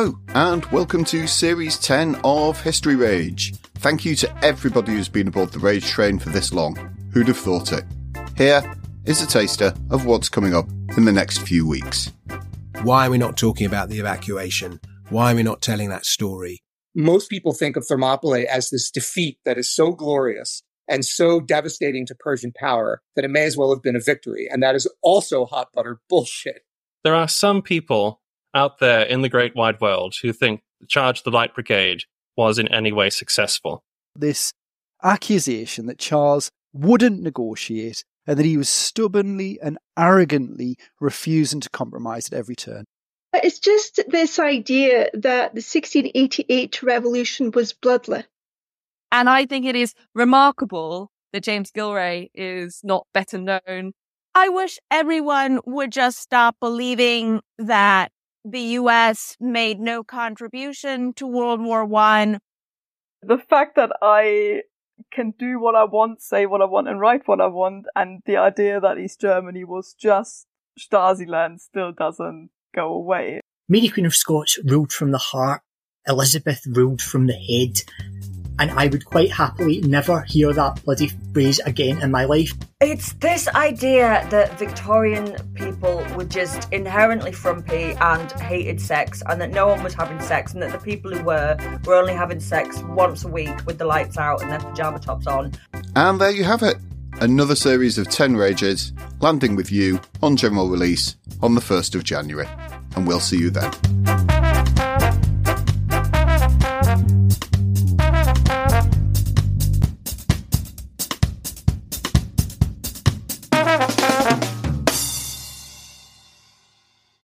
Hello, and welcome to Series 10 of History Rage. Thank you to everybody who's been aboard the Rage train for this long. Who'd have thought it? Here is a taster of what's coming up in the next few weeks. Why are we not talking about the evacuation? Why are we not telling that story? Most people think of Thermopylae as this defeat that is so glorious and so devastating to Persian power that it may as well have been a victory. And that is also hot buttered bullshit. There are some people out there in the great wide world who think Charge the Light Brigade was in any way successful. This accusation that Charles wouldn't negotiate and that he was stubbornly and arrogantly refusing to compromise at every turn. It's just this idea that the 1688 revolution was bloodless. And I think it is remarkable that James Gillray is not better known. I wish everyone would just stop believing that the US made no contribution to World War One. The fact that I can do what I want, say what I want, and write what I want, and the idea that East Germany was just Stasi land still doesn't go away. Mary Queen of Scots ruled from the heart, Elizabeth ruled from the head, and I would quite happily never hear that bloody phrase again in my life. It's this idea that Victorian people were just inherently frumpy and hated sex, and that no one was having sex, and that the people who were were only having sex once a week with the lights out and their pajama tops on. And there you have it. Another series of 10 Rages landing with you on general release on the 1st of January. And we'll see you then.